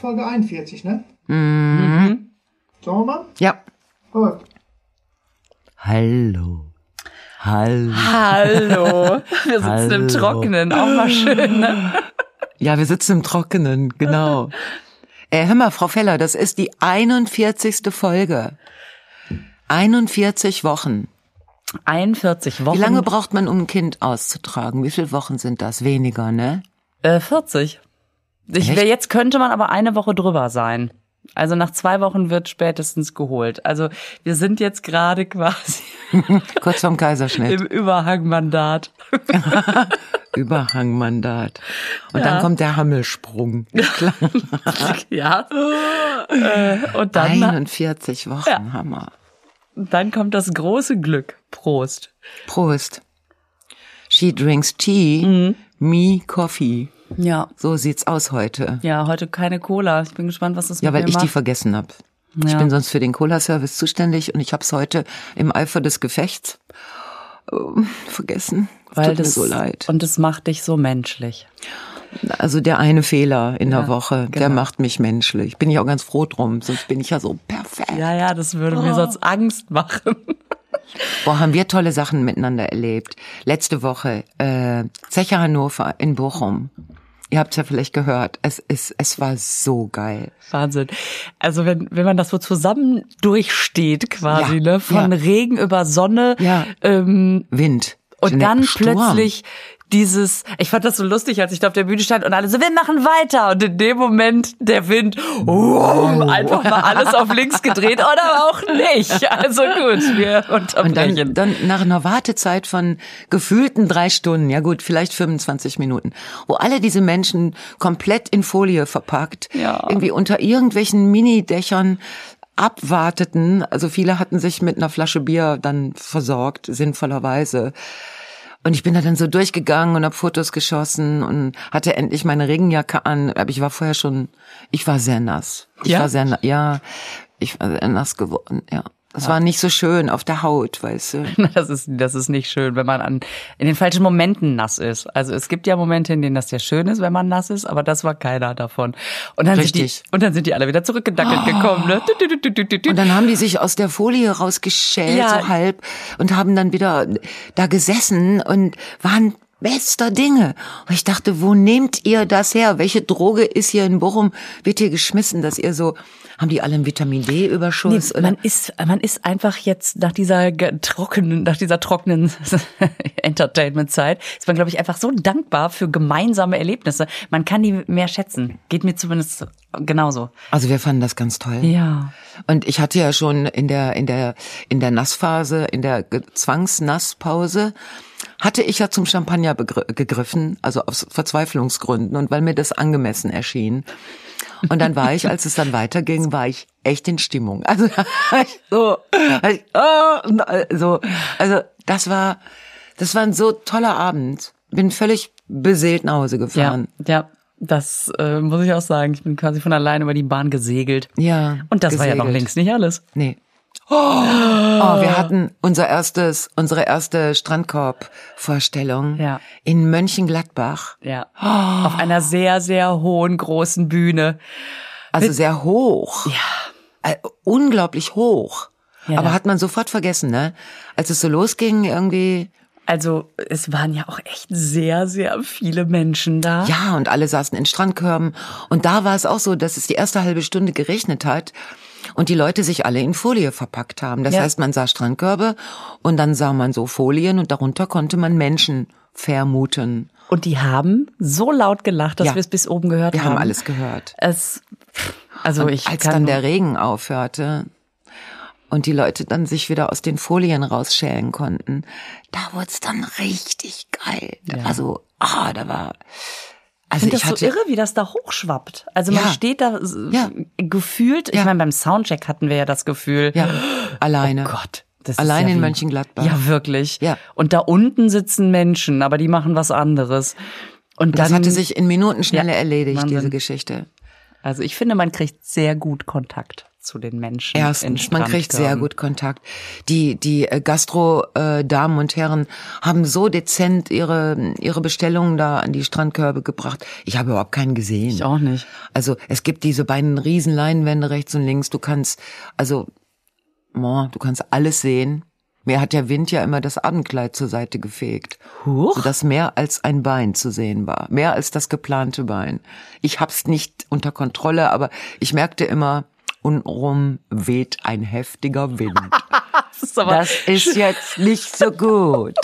Folge 41, ne? Mhm. Sollen wir mal? Ja. Läuft. Hallo. Hallo. Hallo. Wir sitzen Hallo. im Trockenen, auch mal schön, ne? Ja, wir sitzen im Trockenen, genau. Äh, hör mal, Frau Feller, das ist die 41. Folge. 41 Wochen. 41 Wochen. Wie lange braucht man, um ein Kind auszutragen? Wie viele Wochen sind das? Weniger, ne? Äh, 40. Ich, Echt? jetzt könnte man aber eine Woche drüber sein. Also nach zwei Wochen wird spätestens geholt. Also wir sind jetzt gerade quasi Kurz vorm Kaiserschnitt. im Überhangmandat. Überhangmandat. Und dann Ja. kommt der Hammelsprung. Ja. äh, und dann, 41 Wochen, Ja. Hammer. dann kommt das große Glück. Prost. Prost. She drinks tea, Mhm. me coffee. Ja. So sieht's aus heute. Ja, heute keine Cola. Ich bin gespannt, was das Ja, mit weil mir ich die macht. vergessen hab. Ich Ja. bin sonst für den Cola-Service zuständig und ich hab's heute im Eifer des Gefechts äh, vergessen. Weil Tut das, mir so leid. Und es macht dich so menschlich. Also der eine Fehler in der Ja, Woche, der genau. macht mich menschlich. Bin ich auch ganz froh drum, sonst bin ich ja so perfekt. Ja, ja, das würde Oh. mir sonst Angst machen. Boah, haben wir tolle Sachen miteinander erlebt. Letzte Woche, äh, Zeche Hannover in Bochum. Ihr habt's ja vielleicht gehört. Es ist, es war so geil. Wahnsinn. Also wenn, wenn man das so zusammen durchsteht quasi, Ja, ne? Von ja. Regen über Sonne Ja. ähm, Wind. und dann Sturm. plötzlich dieses, ich fand das so lustig, als ich da auf der Bühne stand und alle so, wir machen weiter. Und in dem Moment der Wind, um, einfach mal alles auf links gedreht oder auch nicht. Also gut, wir Und unterbrechen. dann, dann nach einer Wartezeit von gefühlten drei Stunden, ja gut, vielleicht 25 Minuten, wo alle diese Menschen komplett in Folie verpackt, Ja. irgendwie unter irgendwelchen Minidächern abwarteten. Also viele hatten sich mit einer Flasche Bier dann versorgt, sinnvollerweise. Und ich bin da dann so durchgegangen und habe Fotos geschossen und hatte endlich meine Regenjacke an. Aber ich war vorher schon, ich war sehr nass. Ich Ja? war sehr, ja, ich war sehr nass geworden, ja. Es war nicht so schön auf der Haut, weißt du. Das ist, das ist nicht schön, wenn man an, in den falschen Momenten nass ist. Also es gibt ja Momente, in denen das ja schön ist, wenn man nass ist, aber das war keiner davon. Und dann Richtig. sind die, und dann sind die alle wieder zurückgedackelt gekommen, ne? Du, du, du, du, du, du. Und dann haben die sich aus der Folie rausgeschält, Ja. so halb, und haben dann wieder da gesessen und waren bester Dinge. Und ich dachte, wo nehmt ihr das her? Welche Droge ist hier in Bochum? Wird hier geschmissen, dass ihr so, haben die alle einen Vitamin D-Überschuss? Nee, man ist, man ist einfach jetzt nach dieser trockenen, nach dieser trockenen Entertainment-Zeit, ist man, glaube ich, einfach so dankbar für gemeinsame Erlebnisse. Man kann die mehr schätzen. Geht mir zumindest genauso. Also wir fanden das ganz toll. Ja. Und ich hatte ja schon in der, in der, in der Nassphase, in der Zwangsnasspause, hatte ich ja zum Champagner gegriffen, also aus Verzweiflungsgründen und weil mir das angemessen erschien. Und dann war ich, als es dann weiterging, war ich echt in Stimmung. Also so, so, also das war, das war ein so toller Abend. Bin völlig beseelt nach Hause Ja, gefahren. ja. Das äh, muss ich auch sagen. Ich bin quasi von allein über die Bahn gesegelt. Ja. Und das war ja noch gesegelt. längst nicht alles. Nee. Oh, wir hatten unser erstes, unsere erste Strandkorb-Vorstellung Ja. in Mönchengladbach. Ja. Auf einer sehr, sehr hohen, großen Bühne. Also sehr hoch. Ja. Äh, unglaublich hoch. Ja. Aber hat man sofort vergessen, ne? Als es so losging, irgendwie, Also es waren ja auch echt sehr, sehr viele Menschen da. ja, und alle saßen in Strandkörben. Und da war es auch so, dass es die erste halbe Stunde geregnet hat und die Leute sich alle in Folie verpackt haben. Das Ja. heißt, man sah Strandkörbe und dann sah man so Folien und darunter konnte man Menschen vermuten. Und die haben so laut gelacht, dass Ja. wir es bis oben gehört Wir haben. haben alles gehört. Es, also Und ich als dann der Regen aufhörte und die Leute dann sich wieder aus den Folien rausschälen konnten, da wurde es dann richtig geil. Ja. war so, ah, da war. Ich Also finde ich das hatte, so irre, wie das da hochschwappt. Also man Ja. steht da Ja. gefühlt, ich Ja. meine, beim Soundcheck hatten wir ja das Gefühl, ja, alleine. oh Gott. Das Allein ja in wie- Mönchengladbach. Ja, wirklich. Ja. Und da unten sitzen Menschen, aber die machen was anderes. Und Das dann, hatte sich in Minutenschnelle Ja, erledigt, Wahnsinn. diese Geschichte. also ich finde, man kriegt sehr gut Kontakt. Zu den Menschen. Erstens, man kriegt sehr gut Kontakt. Die die äh, Gastro-Damen und Herren haben so dezent ihre ihre Bestellungen da an die Strandkörbe gebracht. Ich habe überhaupt keinen gesehen. Ich auch nicht. Also es gibt diese beiden riesen Leinwände rechts und links. Du kannst also oh, du kannst alles sehen. Mir hat der Wind ja immer das Abendkleid zur Seite gefegt, Huch. sodass mehr als ein Bein zu sehen war, mehr als das geplante Bein. Ich hab's nicht unter Kontrolle, aber ich merkte immer, unrum weht ein heftiger Wind. Das ist Das ist jetzt nicht so gut.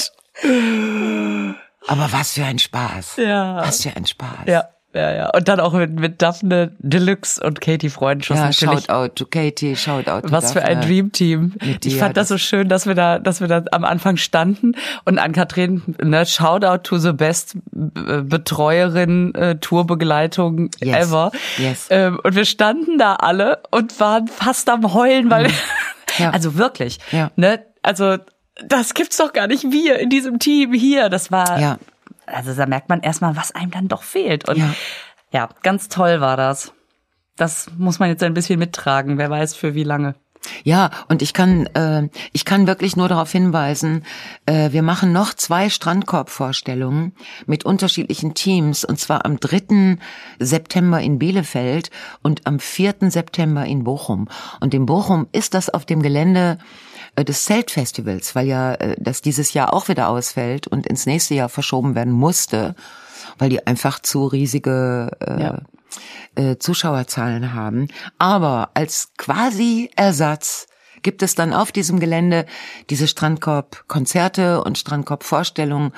Aber was für ein Spaß. Ja. Was für ein Spaß. ja, ja, ja. Und dann auch mit, mit Daphne Deluxe und Katie Freundschuss Ja, natürlich. shout out to Katie, shout out to Was für ein Daphne. Dreamteam. Ich fand das so schön, dass wir da, dass wir da am Anfang standen und an Kathrin, ne, Shoutout to the best äh, Betreuerin, äh, Tourbegleitung Yes. ever. Yes. Ähm, und wir standen da alle und waren fast am Heulen, weil, Mhm. Ja. also wirklich, Ja. ne, also, das gibt's doch gar nicht. Wir in diesem Team hier, das war, Ja. Also da merkt man erstmal, was einem dann doch fehlt. Und Ja. ja, ganz toll war das. Das muss man jetzt ein bisschen mittragen. Wer weiß für wie lange. Ja, und ich kann, äh, ich kann wirklich nur darauf hinweisen, äh, wir machen noch zwei Strandkorbvorstellungen mit unterschiedlichen Teams, und zwar am 3. September in Bielefeld und am 4. September in Bochum. Und in Bochum ist das auf dem Gelände des Zeltfestivals, weil ja äh, das dieses Jahr auch wieder ausfällt und ins nächste Jahr verschoben werden musste, weil die einfach zu riesige äh, Ja. äh, Zuschauerzahlen haben. Aber als quasi Ersatz gibt es dann auf diesem Gelände diese Strandkorb-Konzerte und Strandkorb-Vorstellungen.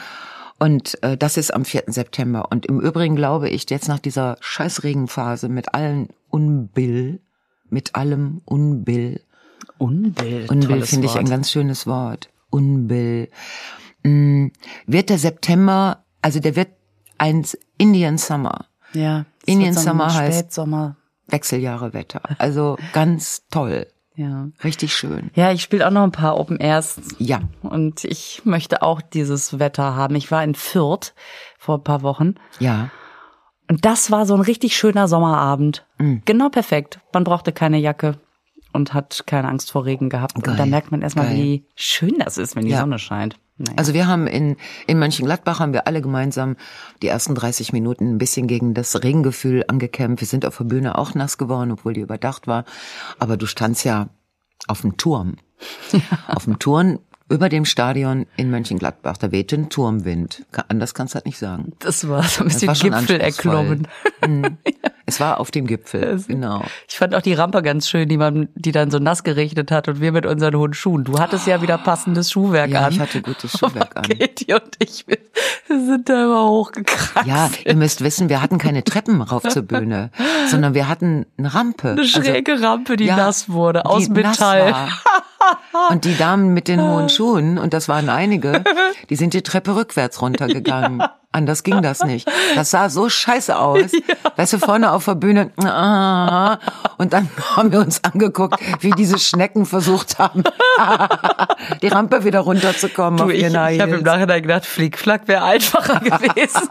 Und äh, das ist am 4. September. Und im Übrigen glaube ich, jetzt nach dieser Scheißregenphase mit allen Unbill, mit allem Unbill, Unbill. Unbill finde ich ein ganz schönes Wort. Unbill. Mm, Wird der September, also der wird ein Indian Summer. Ja. Indian Summer heißt- Spätsommer. Wechseljahrewetter. Also ganz toll. Ja. Richtig schön. Ja, ich spiele auch noch ein paar Open Airs. Ja. Und ich möchte auch dieses Wetter haben. Ich war in Fürth vor ein paar Wochen. Ja. Und das war so ein richtig schöner Sommerabend. Mm. Genau perfekt. Man brauchte keine Jacke und hat keine Angst vor Regen gehabt. Geil. Und da merkt man erstmal, Geil. wie schön das ist, wenn die Ja. Sonne scheint. Naja. Also wir haben in, in Mönchengladbach haben wir alle gemeinsam die ersten 30 Minuten ein bisschen gegen das Regengefühl angekämpft. Wir sind auf der Bühne auch nass geworden, obwohl die überdacht war. Aber du standst ja auf dem Turm. Auf dem Turm über dem Stadion in Mönchengladbach. Da wehte ein Turmwind. Anders kannst du das nicht sagen. das war so ein bisschen Gipfel erklommen. Mhm. Es war auf dem Gipfel, genau. Ich fand auch die Rampe ganz schön, die man, die dann so nass geregnet hat und wir mit unseren hohen Schuhen. Du hattest ja wieder passendes Schuhwerk Ja, an. ich hatte gutes Schuhwerk an. Katie und ich, wir sind da immer hochgekraxelt. Ja, ihr müsst wissen, wir hatten keine Treppen rauf zur Bühne, sondern wir hatten eine Rampe. Eine schräge Rampe, die Also, ja, nass wurde, aus Metall. Und die Damen mit den hohen Schuhen, und das waren einige, die sind die Treppe rückwärts runtergegangen. Anders ging das nicht. Das sah so scheiße aus. Weißt du, vorne auf der Bühne. ah, Und dann haben wir uns angeguckt, wie diese Schnecken versucht haben, die Rampe wieder runterzukommen Du, auf ich ich habe im. Nachhinein gedacht, Flickflack wäre einfacher gewesen.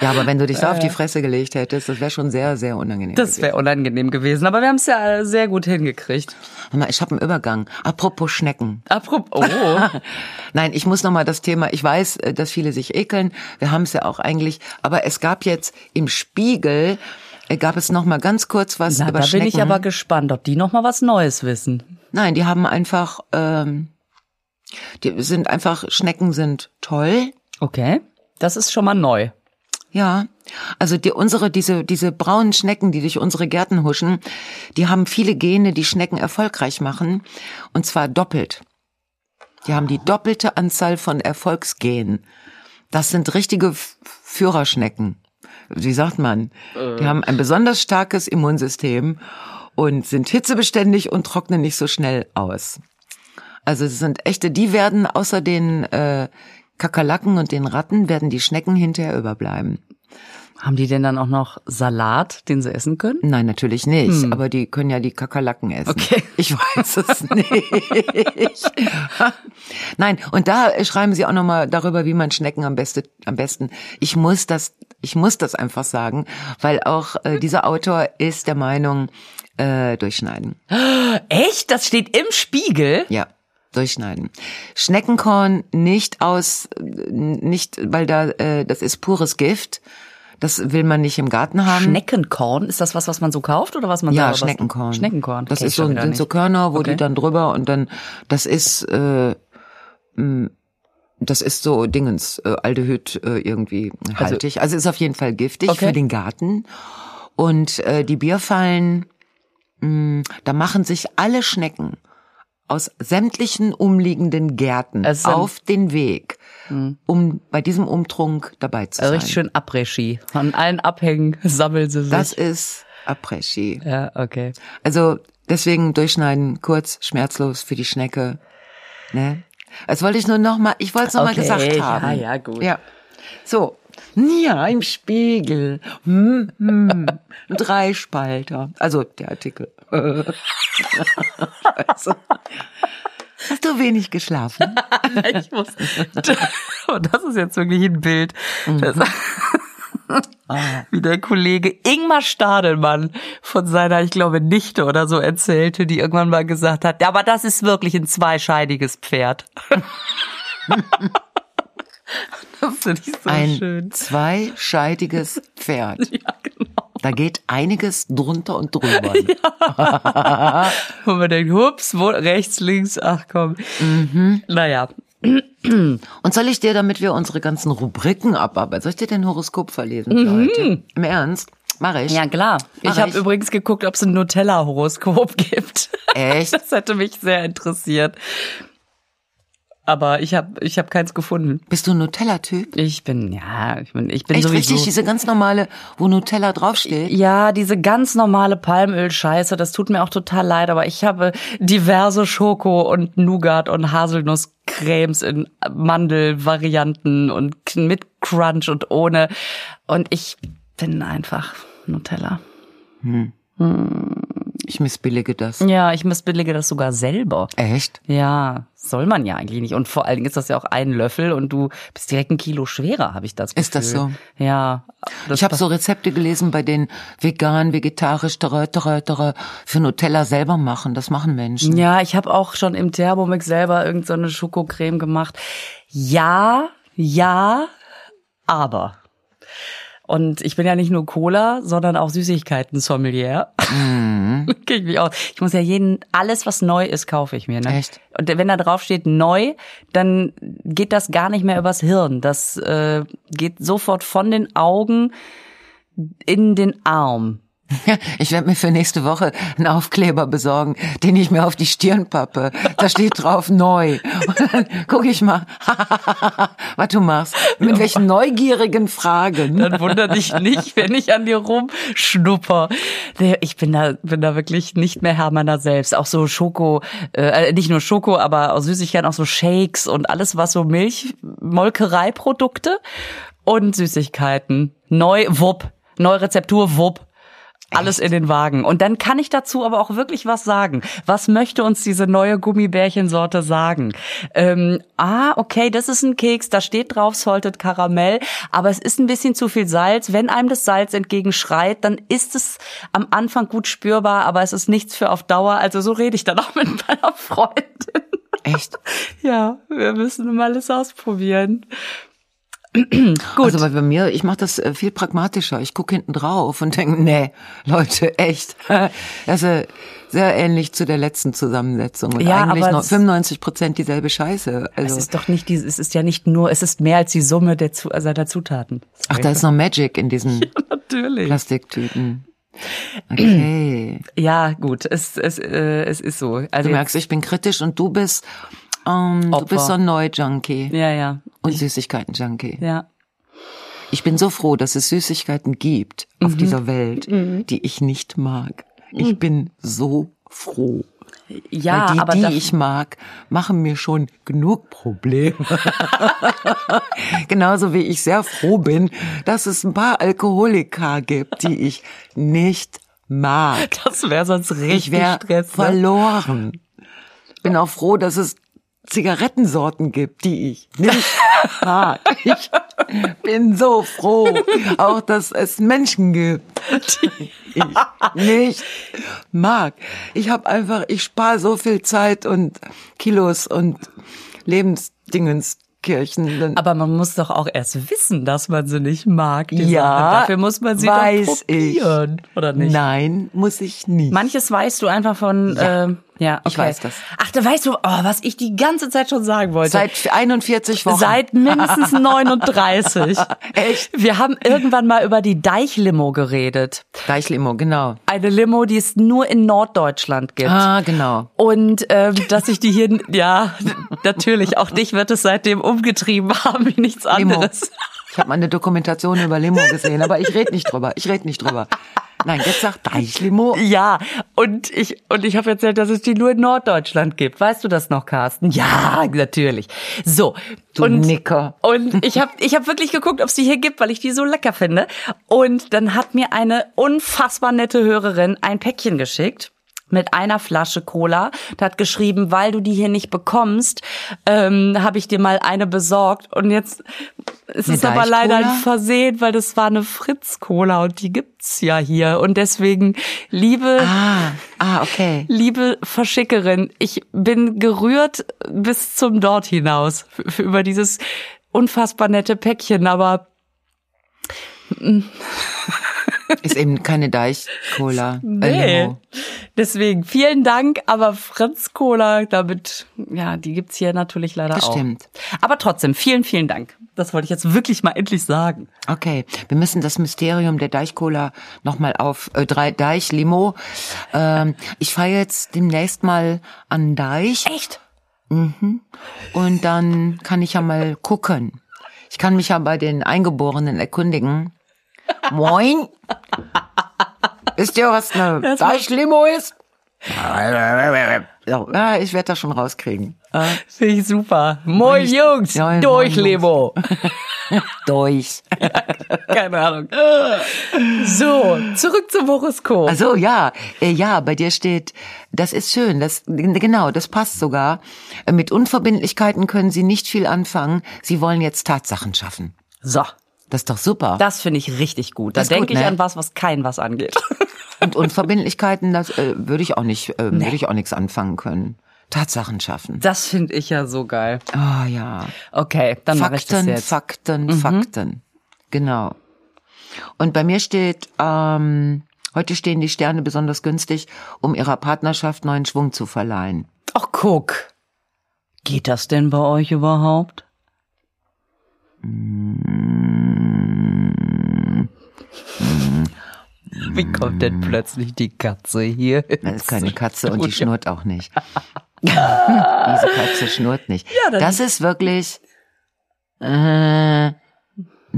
Ja, aber wenn du dich so auf die Fresse gelegt hättest, das wäre schon sehr, sehr unangenehm. Das wäre unangenehm gewesen, aber wir haben es ja sehr gut hingekriegt. Ich habe einen Übergang. Apropos Schnecken. Apropos, oh, Nein, ich muss noch mal das Thema. Ich weiß, äh, dass viele sich ekeln. Wir haben es ja auch eigentlich. Aber es gab jetzt im Spiegel äh, gab es noch mal ganz kurz was na, über da bin Schnecken. ich aber gespannt, ob die noch mal was Neues wissen. Nein, die haben einfach. Ähm, die sind einfach Schnecken sind toll. Okay, das ist schon mal neu. Ja, also die, unsere, diese, diese braunen Schnecken, die durch unsere Gärten huschen, die haben viele Gene, die Schnecken erfolgreich machen. Und zwar doppelt. Die haben die doppelte Anzahl von Erfolgsgenen. Das sind richtige Führerschnecken. Wie sagt man? Die haben ein besonders starkes Immunsystem und sind hitzebeständig und trocknen nicht so schnell aus. Also es sind echte, die werden außer den äh, Kakerlaken und den Ratten, werden die Schnecken hinterher überbleiben. Haben die denn dann auch noch Salat, den sie essen können? Nein, natürlich nicht. Aber die können ja die Kakerlaken essen. Okay. Ich weiß es nicht. Nein, und da schreiben sie auch nochmal darüber, wie man Schnecken am, beste, am besten. Ich muss das, ich muss das einfach sagen, weil auch äh, dieser Autor ist der Meinung, äh, durchschneiden. Echt? Das steht im Spiegel? Ja, durchschneiden. Schneckenkorn nicht aus, nicht, weil da, äh, das ist pures Gift. Das will man nicht im Garten haben. Schneckenkorn, ist das was, was man so kauft oder was man ja, selber Schneckenkorn. Schneckenkorn. Das ist so, sind so nicht. Körner, wo Okay. die dann drüber und dann, das ist, äh, mh, das ist so Dingens, äh, Aldehyd äh, irgendwie haltig. Also, ist auf jeden Fall giftig Okay. für den Garten. Und äh, die Bierfallen, mh, da machen sich alle Schnecken aus sämtlichen umliegenden Gärten sind- auf den Weg, um bei diesem Umtrunk dabei zu Also sein. richtig schön Après-Ski. An allen Abhängen sammeln sie sich. Das ist Après-Ski. ja, okay. Also deswegen durchschneiden, kurz, schmerzlos für die Schnecke. Ne? Das wollte ich nur noch mal, ich wollte es noch mal Okay, gesagt ja, haben. ja, gut. Ja. So. Ja, im Spiegel. Hm, hm. Ein Dreispalter. Also der Artikel. Scheiße. Hast du wenig geschlafen? ich muss. Und das ist jetzt wirklich ein Bild. Das, wie der Kollege Ingmar Stadelmann von seiner, ich glaube, Nichte oder so erzählte, die irgendwann mal gesagt hat, ja, aber das ist wirklich ein zweischeidiges Pferd. Das finde ich so Ein schön. zweischeidiges Pferd. Ja, genau. Da geht einiges drunter und drüber. Wo man denkt, hups, wo, rechts, links, ach komm. Mhm. Naja. Und soll ich dir, damit wir unsere ganzen Rubriken abarbeiten, soll ich dir den Horoskop verlesen für heute? Im Ernst? Mach ich. Mhm. Ja, klar. Mach Ich habe übrigens geguckt, ob es ein Nutella-Horoskop gibt. Echt? Das hätte mich sehr interessiert. Aber ich habe ich hab keins gefunden. Bist du ein Nutella-Typ? Ich bin, ja, ich bin, ich bin Echt sowieso. richtig, diese ganz normale, wo Nutella draufsteht? ja, diese ganz normale Palmöl-Scheiße, das tut mir auch total leid, aber ich habe diverse Schoko- und Nougat- und Haselnusscremes in Mandelvarianten und mit Crunch und ohne. Und ich bin einfach Nutella. Ich missbillige das. Ja, ich missbillige das sogar selber. Echt? Ja, soll man ja eigentlich nicht. Und vor allen Dingen ist das ja auch ein Löffel und du bist direkt ein Kilo schwerer, habe ich das Gefühl. Ist das so? Ja. Das ich habe so Rezepte gelesen, bei denen vegan, vegetarisch, tere, tere, tere, für Nutella selber machen. Das machen Menschen. Ja, ich habe auch schon im Thermomix selber irgendeine so Schokocreme gemacht. Ja, ja, aber. Und ich bin ja nicht nur Cola, sondern auch Süßigkeiten-Sommelier. Mhm. Ich mich aus. Ich muss ja jeden, alles was neu ist, kaufe ich mir. Ne? Echt? Und wenn da drauf steht neu, dann geht das gar nicht mehr übers Hirn. Das äh, geht sofort von den Augen in den Arm. Ich werde mir für nächste Woche einen Aufkleber besorgen, den ich mir auf die Stirn pappe. Da steht drauf neu. Und dann gucke ich mal, was du machst. Mit welchen neugierigen Fragen. Dann wundert dich nicht, wenn ich an dir rumschnupper. Ich bin da, bin da wirklich nicht mehr Herr meiner selbst. Auch so Schoko, äh, nicht nur Schoko, aber auch Süßigkeiten, auch so Shakes und alles, was so Milch, Molkereiprodukte und Süßigkeiten. Neu, wupp. Neue Rezeptur, wupp. Alles in den Wagen. Und dann kann ich dazu aber auch wirklich was sagen. Was möchte uns diese neue Gummibärchensorte sagen? Ähm, ah, okay, das ist ein Keks, da steht drauf Salted Karamell, aber es ist ein bisschen zu viel Salz. Wenn einem das Salz entgegenschreit, dann ist es am Anfang gut spürbar, aber es ist nichts für auf Dauer. Also so rede ich dann auch mit meiner Freundin. Echt? Ja, wir müssen mal alles ausprobieren. Gut. Also bei mir, ich mache das äh, viel pragmatischer. Ich gucke hinten drauf und denke, nee, Leute, echt. Das ist äh, sehr ähnlich zu der letzten Zusammensetzung. Und Ja, eigentlich aber noch es- 95 Prozent dieselbe Scheiße. Es Also, ist doch nicht es ist ja nicht nur, es ist mehr als die Summe der zu, also Zutaten. ach, da ist noch Magic in diesen Natürlich. Plastiktüten. Okay. Ja, gut, es, es, äh, es ist so. Also Du merkst, ich bin kritisch und du bist, ähm, du bist so ein Neu-Junkie ja, ja, und Süßigkeiten-Junkie. ja. Ich bin so froh, dass es Süßigkeiten gibt auf Mhm. dieser Welt, die ich nicht mag. Ich bin so froh. Ja, Weil die, aber die ich mag, machen mir schon genug Probleme. Genauso wie ich sehr froh bin, dass es ein paar Alkoholiker gibt, die ich nicht mag. das wäre sonst Ich richtig wäre Stress. Ne? verloren. Bin auch froh, dass es Zigarettensorten gibt, die ich nicht mag. Ich bin so froh, auch dass es Menschen gibt, die ich nicht mag. Ich habe einfach, ich spare so viel Zeit und Kilos und Lebensdingens. Kirchen. Aber man muss doch auch erst wissen, dass man sie nicht mag. Ja, Sachen. Dafür muss man sie weiß probieren, oder nicht? Nein, muss ich nicht. Manches weißt du einfach von, ja, ähm, ja okay. ich weiß das. Ach, da weißt du, oh, was ich die ganze Zeit schon sagen wollte. Seit 41 Wochen. Seit mindestens 39. Echt? Wir haben irgendwann mal über die Deichlimo geredet. Deichlimo, genau. Eine Limo, die es nur in Norddeutschland gibt. Ah, genau. Und ähm, dass ich die hier, ja, natürlich, auch dich wird es seitdem umgetrieben haben wie nichts Limo. anderes. Ich habe mal eine Dokumentation über Limo gesehen, aber ich rede nicht drüber. Ich rede nicht drüber. Nein, jetzt sagt Deichlimo. Ja, und ich und ich habe erzählt, dass es die nur in Norddeutschland gibt. Weißt du das noch, Carsten? Ja, natürlich. So, Du und Nicker. und ich habe ich hab wirklich geguckt, ob es die hier gibt, weil ich die so lecker finde. Und dann hat mir eine unfassbar nette Hörerin ein Päckchen geschickt mit einer Flasche Cola. Da hat geschrieben, weil du die hier nicht bekommst, ähm, habe ich dir mal eine besorgt. Und jetzt ist Eine es aber leider ein? Versehen, weil das war eine Fritz-Cola und die gibt's ja hier. Und deswegen, liebe Ah, ah, okay. Liebe Verschickerin, ich bin gerührt bis zum Dort hinaus für, für über dieses unfassbar nette Päckchen, aber Ist eben keine Deich-Cola. Äh, nee. Limo. Deswegen vielen Dank, aber Fritz Cola, damit, ja, die gibt's hier natürlich leider Das auch. stimmt. Aber trotzdem, vielen, vielen Dank. Das wollte ich jetzt wirklich mal endlich sagen. Okay, wir müssen das Mysterium der Deichcola nochmal auf äh, drei Deich-Limo. Ähm, ich fahre jetzt demnächst mal an Deich Echt? und dann kann ich ja mal gucken. Ich kann mich ja bei den Eingeborenen erkundigen. Moin. Wisst ihr, was eine Deich-Limo ist? Ja, ich werde das schon rauskriegen. Äh, Finde ich super. Moin Jungs, Ja, moin, durch Jungs. Lebo. durch. Keine Ahnung. So, zurück zum Horoskop. Also ja, äh, ja, bei dir steht, das ist schön, das genau, das passt sogar. Mit Unverbindlichkeiten können Sie nicht viel anfangen. Sie wollen jetzt Tatsachen schaffen. So, Das ist doch super. Das finde ich richtig gut. Da denke ich ne? an was, was kein was angeht. Und Unverbindlichkeiten, das äh, würde ich auch nicht, äh, würde ich auch nichts anfangen können. Tatsachen schaffen. Das finde ich ja so geil. Ah ja. Okay, dann mache ich das Fakten, jetzt. Mhm. Fakten, Fakten. Genau. Und bei mir steht, ähm, heute stehen die Sterne besonders günstig, um ihrer Partnerschaft neuen Schwung zu verleihen. Ach, guck. Geht das denn bei euch überhaupt? Wie kommt denn plötzlich die Katze hier? Das ist keine Katze und die schnurrt auch nicht. Diese Katze schnurrt nicht. Ja, das ist wirklich, äh,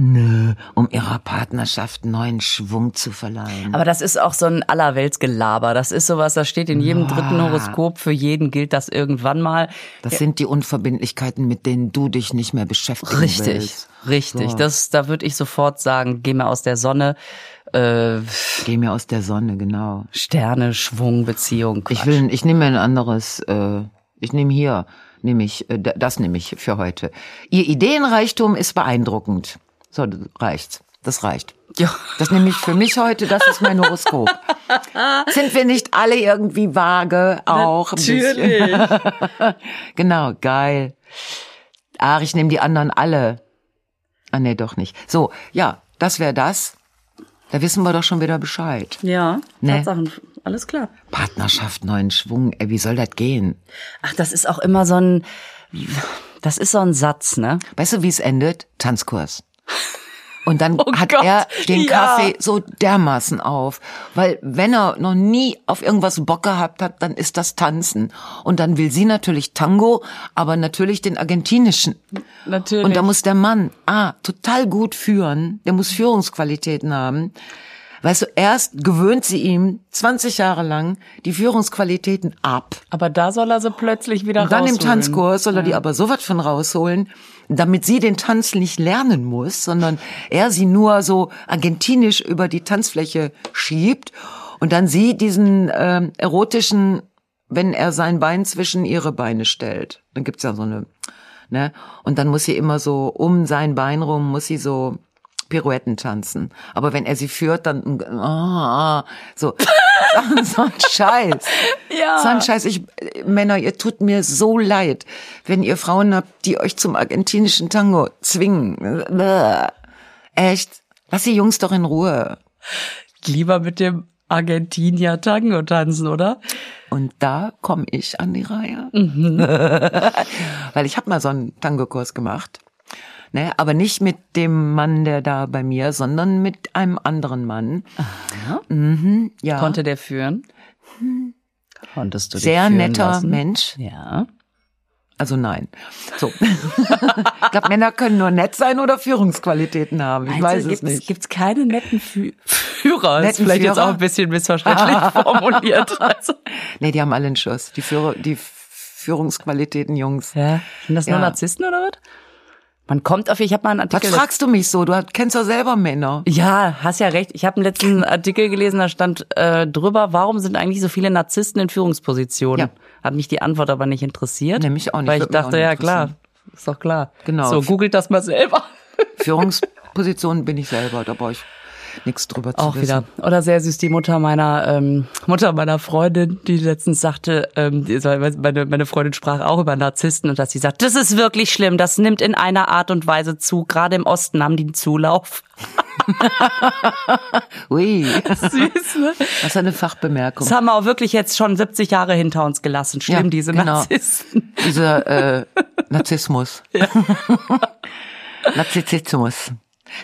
nö, um ihrer Partnerschaft neuen Schwung zu verleihen. Aber das ist auch so ein Allerweltsgelaber. Das ist sowas, das steht in jedem dritten Horoskop. Für jeden gilt das irgendwann mal. Das sind die Unverbindlichkeiten, mit denen du dich nicht mehr beschäftigen Richtig, willst. richtig. So. Das, da würde ich sofort sagen, geh mal aus der Sonne. Äh, Geh mir aus der Sonne, genau. Sterne, Schwung, Beziehung. Ich will, ich nehme mir ein anderes, äh, ich nehme hier, nehme ich, äh, da- das nehme ich für heute. Ihr Ideenreichtum ist beeindruckend. So, das reicht's. Das reicht. Ja. Das nehme ich für mich heute, das ist mein Horoskop. Sind wir nicht alle irgendwie vage auch? ein bisschen? genau, geil. Ach, ich nehme die anderen alle. Ah, nee, doch nicht. So, ja, das wäre das. Da wissen wir doch schon wieder Bescheid. Ja, Ne? Tatsachen. Alles klar. Partnerschaft, neuen Schwung. Ey, wie soll das gehen? Ach, das ist auch immer so ein, das ist so ein Satz, ne? Weißt du, wie es endet? Tanzkurs. Und dann Oh hat Gott, er den ja. Kaffee so dermaßen auf. Weil wenn er noch nie auf irgendwas Bock gehabt hat, dann ist das Tanzen. Und dann will sie natürlich Tango, aber natürlich den argentinischen. Natürlich. Und da muss der Mann, ah, total gut führen. Der muss Führungsqualitäten haben. Weißt du, erst gewöhnt sie ihm 20 Jahre lang die Führungsqualitäten ab. Aber da soll er sie plötzlich wieder Und dann im rausholen. Tanzkurs soll er die aber so was von rausholen, damit sie den Tanz nicht lernen muss, sondern er sie nur so argentinisch über die Tanzfläche schiebt und dann sie diesen ähm, erotischen, wenn er sein Bein zwischen ihre Beine stellt. Dann gibt's ja so eine Ne? Und dann muss sie immer so um sein Bein rum, muss sie so Pirouetten tanzen. Aber wenn er sie führt, dann ah, so, so ein Scheiß. Ja. So ein Scheiß. Ich, Männer, ihr tut mir so leid, wenn ihr Frauen habt, die euch zum argentinischen Tango zwingen. Bäh. Echt? Lass die Jungs doch in Ruhe. Lieber mit dem Argentinier Tango tanzen, oder? Und da komme ich an die Reihe. Weil ich habe mal so einen Tango-Kurs gemacht. Ne, aber nicht mit dem Mann, der da bei mir, sondern mit einem anderen Mann. Mhm, ja. Konnte der führen? Konntest du Sehr führen netter lassen? Mensch. Ja. Also nein. So. ich glaube, Männer können nur nett sein oder Führungsqualitäten haben. Ich weiß es nicht. Gibt's keine netten Fü Führer? ist Netten vielleicht jetzt Führer? auch ein bisschen missverständlich formuliert. Also. Nee, die haben alle einen Schuss. Die, Führer, die Führungsqualitäten, Jungs. Ja. Sind das nur Ja. Narzissten oder was? Man kommt auf, ich habe mal einen Was Artikel. fragst du mich so? Du kennst doch selber Männer. Ja, hast ja recht. Ich habe einen letzten Artikel gelesen, da stand äh, drüber, warum sind eigentlich so viele Narzissten in Führungspositionen? Ja. Hat mich die Antwort aber nicht interessiert. Nee, mich auch nicht. Weil ich dachte, ja klar, ist doch klar. Genau. So, googelt das mal selber. Führungspositionen bin ich selber, da brauche ich nichts drüber zu Auch wissen. wieder. Oder sehr süß, die Mutter meiner ähm, Mutter meiner Freundin, die letztens sagte, ähm, meine, meine Freundin sprach auch über Narzissten und dass sie sagt, das ist wirklich schlimm, das nimmt in einer Art und Weise zu. Gerade im Osten haben die einen Zulauf. Ui, Süß, ne? das ist eine Fachbemerkung. Das haben wir auch wirklich jetzt schon 70 Jahre hinter uns gelassen. Schlimm, Ja, diese genau. Narzissten. Dieser äh, Narzissmus. Narzissmus.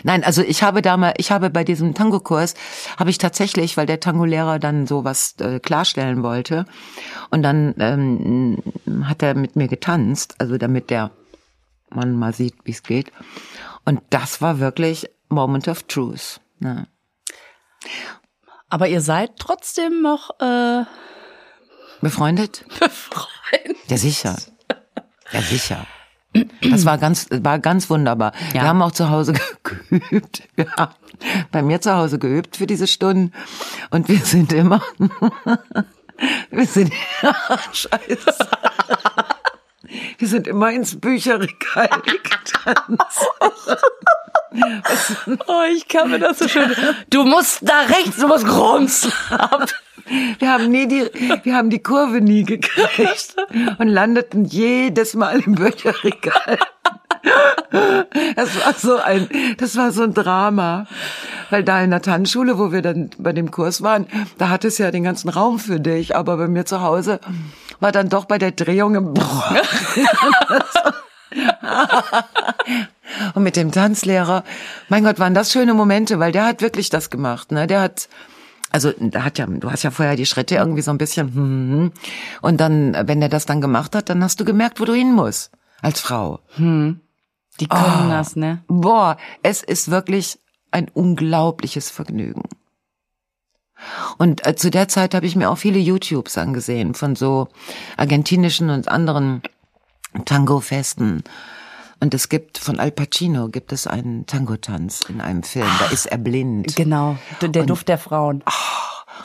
Nein, also ich habe da mal, ich habe bei diesem Tango-Kurs, habe ich tatsächlich, weil der Tango-Lehrer dann sowas äh, klarstellen wollte, und dann ähm, hat er mit mir getanzt, also damit der Mann mal sieht, wie es geht. Und das war wirklich Moment of Truth. Ne? Aber ihr seid trotzdem noch äh, Befreundet? befreundet. Ja, sicher. Ja, sicher. Das war ganz, war ganz wunderbar. Ja. Wir haben auch zu Hause geübt. Wir haben bei mir zu Hause geübt für diese Stunden. Und wir sind immer, wir sind, scheiße. Wir sind immer ins Bücherregal getanzt. Oh, ich kann mir das so schön. Du musst da rechts, du musst grunzen. Wir haben nie die, wir haben die Kurve nie gekriegt und landeten jedes Mal im Bücherregal. Das war so ein, das war so ein Drama. Weil da in der Tanzschule, wo wir dann bei dem Kurs waren, da hatte es ja den ganzen Raum für dich, aber bei mir zu Hause war dann doch bei der Drehung im Und mit dem Tanzlehrer, mein Gott, waren das schöne Momente, weil der hat wirklich das gemacht, ne? Der hat, also da hat ja, du hast ja vorher die Schritte irgendwie so ein bisschen, hm, und dann, wenn der das dann gemacht hat, dann hast du gemerkt, wo du hin musst als Frau. Die können das, ne? Boah, es ist wirklich ein unglaubliches Vergnügen. Und äh, zu der Zeit habe ich mir auch viele YouTubes angesehen von so argentinischen und anderen Tango-Festen. Und es gibt von Al Pacino gibt es einen Tango-Tanz in einem Film. Da ist er blind. Genau. Der Duft der Frauen.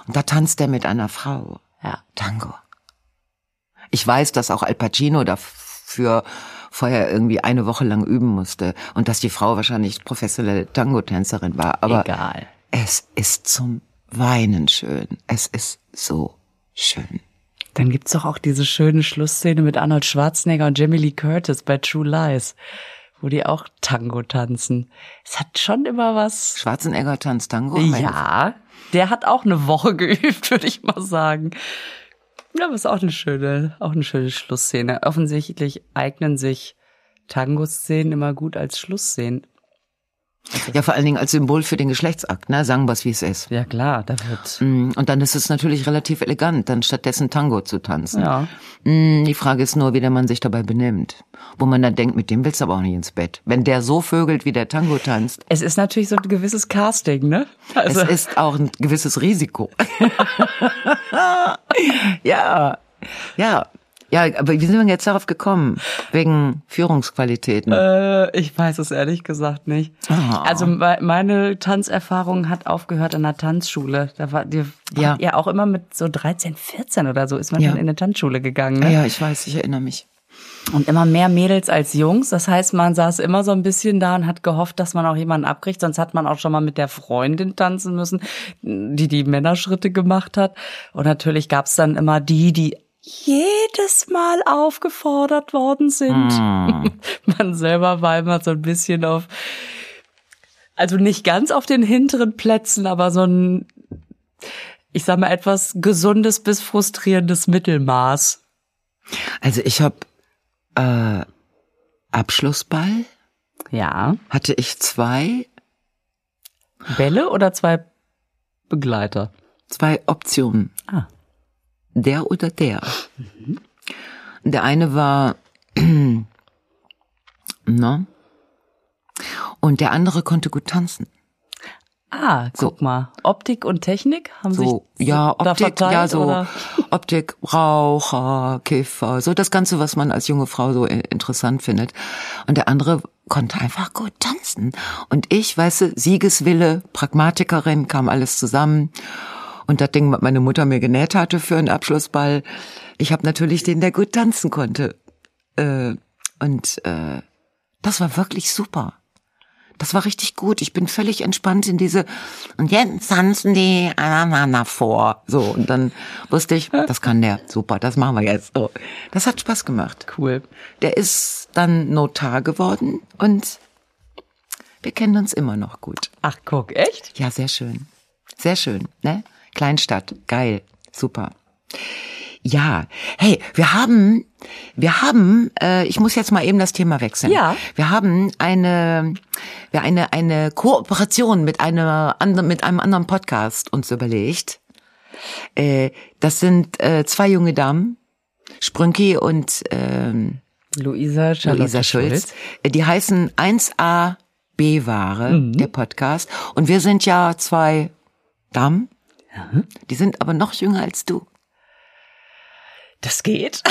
Und da tanzt er mit einer Frau. Ja. Tango. Ich weiß, dass auch Al Pacino dafür vorher irgendwie eine Woche lang üben musste und dass die Frau wahrscheinlich professionelle Tango-Tänzerin war. Aber Egal. es ist zum Weinen schön. Es ist so schön. Dann gibt's doch auch diese schöne Schlussszene mit Arnold Schwarzenegger und Jamie Lee Curtis bei True Lies, wo die auch Tango tanzen. Es hat schon immer was. Schwarzenegger tanzt Tango. Ja, der hat auch eine Woche geübt, würde ich mal sagen. Ja, aber ist auch eine schöne, auch eine schöne Schlussszene. Offensichtlich eignen sich Tango-Szenen immer gut als Schlussszenen. Ja, vor allen Dingen als Symbol für den Geschlechtsakt, ne? Sagen wir's, wie es ist. Ja klar, da wird. Mm, Und dann ist es natürlich relativ elegant, dann stattdessen Tango zu tanzen. Ja. Mm, Die Frage ist nur, wie der Mann sich dabei benimmt. Wo man dann denkt, mit dem willst du aber auch nicht ins Bett. Wenn der so vögelt, wie der Tango tanzt, Es ist natürlich so ein gewisses Casting, ne? Also, es ist auch ein gewisses Risiko. ja, ja. Ja, aber wie sind wir jetzt darauf gekommen? Wegen Führungsqualitäten. äh, ich weiß es ehrlich gesagt nicht. Ah. Also me- meine Tanzerfahrung hat aufgehört an der Tanzschule. Da war die Ja. ja auch immer mit so 13, 14 oder so ist man Ja. schon in eine Tanzschule gegangen. Ne? ja, ich weiß, ich erinnere mich. Und immer mehr Mädels als Jungs. Das heißt, man saß immer so ein bisschen da und hat gehofft, dass man auch jemanden abkriegt. Sonst hat man auch schon mal mit der Freundin tanzen müssen, die die Männerschritte gemacht hat. Und natürlich gab es dann immer die, die jedes Mal aufgefordert worden sind. man selber war immer so ein bisschen auf, also nicht ganz auf den hinteren Plätzen, aber so ein, ich sag mal, etwas gesundes bis frustrierendes Mittelmaß. Also ich habe äh, Abschlussball, Ja. hatte ich zwei, Bälle oder zwei Begleiter? zwei Optionen. Ah. Der oder der. Der eine war, ne? Und der andere konnte gut tanzen. Ah, guck mal. Optik und Technik haben So, sich ja, Optik, verteilt, ja, so Oder? Optik, Raucher, Kiffer, so das Ganze, was man als junge Frau so i- interessant findet. Und der andere konnte einfach gut tanzen. Und ich, weißt du, Siegeswille, Pragmatikerin, kam alles zusammen. Und das Ding, was meine Mutter mir genäht hatte für einen Abschlussball, ich habe natürlich den, der gut tanzen konnte. Äh, und äh, das war wirklich super. Das war richtig gut. Ich bin völlig entspannt in diese, und jetzt tanzen die aneinander vor. So, und dann wusste ich, das kann der. Super, das machen wir jetzt. So. Das hat Spaß gemacht. Cool. Der ist dann Notar geworden und wir kennen uns immer noch gut. Ach, guck, echt? Ja, sehr schön. Sehr schön, ne? Kleinstadt, geil, super. Ja, hey, wir haben, wir haben, äh, ich muss jetzt mal eben das Thema wechseln. Ja. Wir haben eine, wir eine eine Kooperation mit einer anderen, mit einem anderen Podcast uns überlegt. Äh, das sind äh, zwei junge Damen, Sprünki und ähm, Luisa, Charlotte Luisa Schulz. Äh, Die heißen 1A B-Ware, der Podcast. Und wir sind ja zwei Damen. Die sind aber noch jünger als du. Das geht.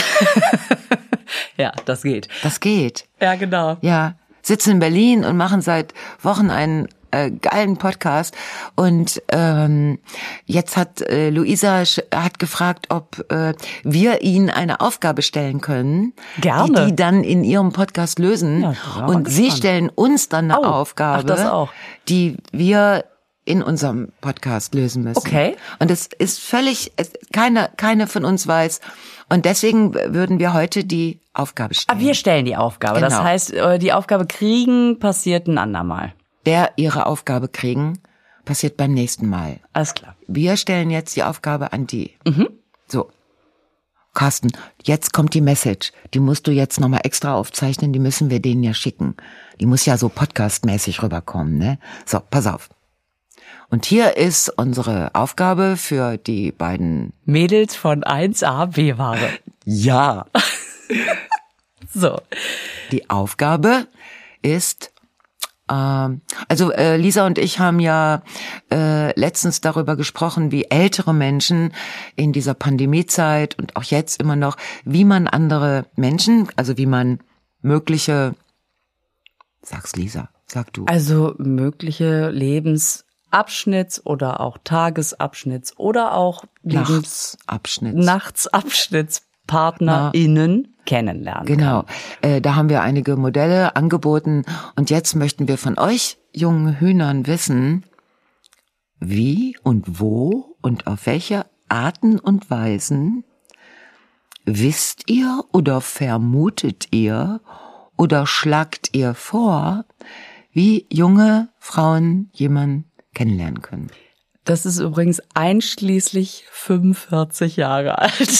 ja, das geht. Das geht. Ja, genau. Ja, sitzen in Berlin und machen seit Wochen einen äh, geilen Podcast. Und ähm, jetzt hat äh, Luisa hat gefragt, ob äh, wir ihnen eine Aufgabe stellen können, Gerne. die die dann in ihrem Podcast lösen. Ja, und sie stellen uns dann eine Oh, Aufgabe, ach, das auch. die wir in unserem Podcast lösen müssen. Okay. Und es ist völlig, es, keine, keine von uns weiß. Und deswegen würden wir heute die Aufgabe stellen. Aber wir stellen die Aufgabe. Das Genau. heißt, äh, die Aufgabe kriegen passiert ein andermal. der ihre Aufgabe kriegen, passiert beim nächsten Mal. Alles klar. Wir stellen jetzt die Aufgabe an die. So. Carsten, jetzt kommt die Message. Die musst du jetzt nochmal extra aufzeichnen, die müssen wir denen ja schicken. Die muss ja so podcastmäßig rüberkommen, ne? So, pass auf. Und hier ist unsere Aufgabe für die beiden. Mädels von 1A B-Ware. Ja. So. Die Aufgabe ist, ähm, also äh, Lisa und ich haben ja äh, letztens darüber gesprochen, wie ältere Menschen in dieser Pandemiezeit und auch jetzt immer noch, wie man andere Menschen, also wie man mögliche, sag's Lisa, sag du. Also mögliche Lebensabschnitts oder auch Tagesabschnitts oder auch Lebens Nachtsabschnitt. NachtsabschnittspartnerInnen kennenlernen. Genau, äh, da haben wir einige Modelle angeboten und jetzt möchten wir von euch jungen Hühnern wissen, wie und wo und auf welche Arten und Weisen wisst ihr oder vermutet ihr oder schlagt ihr vor, wie junge Frauen jemanden kennenlernen können. Das ist übrigens einschließlich 45 Jahre alt. ich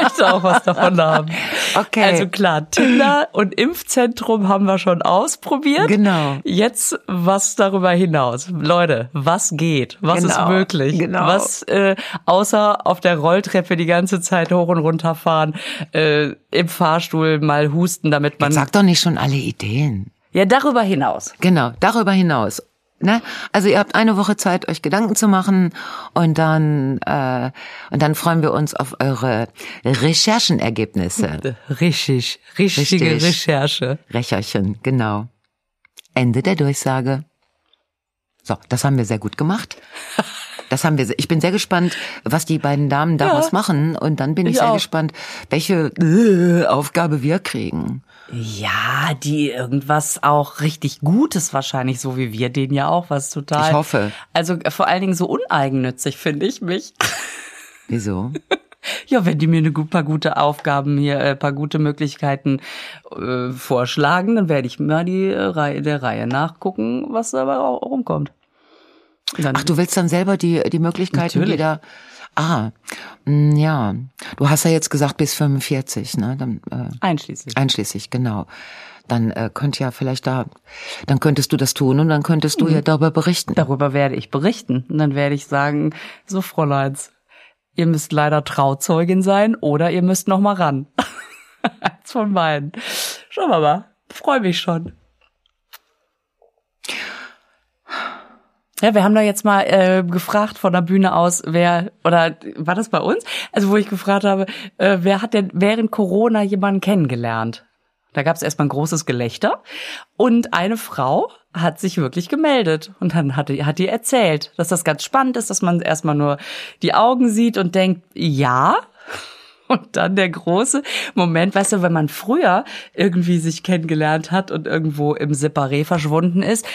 möchte auch was davon haben. Okay. Also klar, Tinder und Impfzentrum haben wir schon ausprobiert. Genau. Jetzt was darüber hinaus. Leute, was geht? Was ist Genau. möglich? Genau. Was äh, außer auf der Rolltreppe die ganze Zeit hoch und runter fahren, äh, im Fahrstuhl mal husten, damit man... Sag doch nicht schon alle Ideen. Ja, darüber hinaus. Genau, darüber hinaus. Ne? Also ihr habt eine Woche Zeit, euch Gedanken zu machen und dann äh, und dann freuen wir uns auf eure Recherchenergebnisse. Richtig, richtige Richtig. Recherche. Recherchen, genau. Ende der Durchsage. So, das haben wir sehr gut gemacht. Das haben wir. Ich bin sehr gespannt, was die beiden Damen daraus Ja. machen. Und dann bin ich, Ich sehr auch. gespannt, welche äh, Aufgabe wir kriegen. Ja, die irgendwas auch richtig Gutes wahrscheinlich, so wie wir denen ja auch was total. Ich hoffe. Also vor allen Dingen so uneigennützig finde ich mich. Wieso? Ja, wenn die mir eine gu- paar gute Aufgaben hier, äh, paar gute Möglichkeiten äh, vorschlagen, dann werde ich mal die äh, Reihe der Reihe nachgucken, was dabei auch rumkommt. Dann, Ach, du willst dann selber die, die Möglichkeiten, Natürlich. die da. Ah, mh, ja. Du hast ja jetzt gesagt bis 45, ne? Dann, äh, einschließlich. einschließlich, genau. Dann äh, könnte ja vielleicht da, dann könntest du das tun und dann könntest du ja darüber berichten. Darüber werde ich berichten. Und dann werde ich sagen, so Fräuleins, ihr müsst leider Trauzeugin sein oder ihr müsst noch mal ran. Eins von beiden. Schauen wir mal. Freue mich schon. Ja, wir haben da jetzt mal äh, gefragt von der Bühne aus, wer oder war das bei uns? Also wo ich gefragt habe, äh, wer hat denn während Corona jemanden kennengelernt? Da gab es erstmal ein großes Gelächter und eine Frau hat sich wirklich gemeldet und dann hat die, hat die erzählt, dass das ganz spannend ist, dass man erstmal nur die Augen sieht und denkt, ja. Und dann der große Moment, weißt du, wenn man früher irgendwie sich kennengelernt hat und irgendwo im Separé verschwunden ist,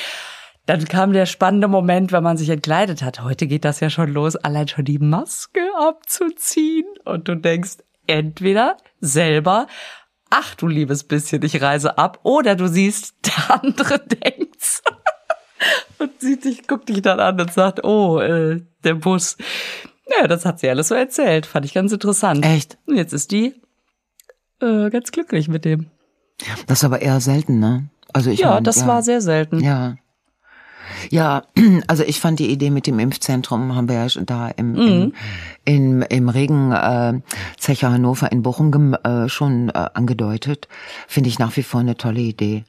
dann kam der spannende Moment, wenn man sich entkleidet hat. Heute geht das ja schon los, allein schon die Maske abzuziehen. Und du denkst, entweder selber, ach du liebes bisschen, ich reise ab, oder du siehst, der andere denkt's. Und sieht dich, guckt dich dann an und sagt, oh, äh, der Bus. Ja, das hat sie alles so erzählt. Fand ich ganz interessant. Echt? Und jetzt ist die äh, ganz glücklich mit dem. Das ist aber eher selten, ne? Also ich Ja, mein, das war sehr selten. Ja. Ja, also ich fand die Idee mit dem Impfzentrum, haben wir ja schon da im, im, im, im Regen äh, Zecher Hannover in Bochum äh, schon äh, angedeutet, finde ich nach wie vor eine tolle Idee.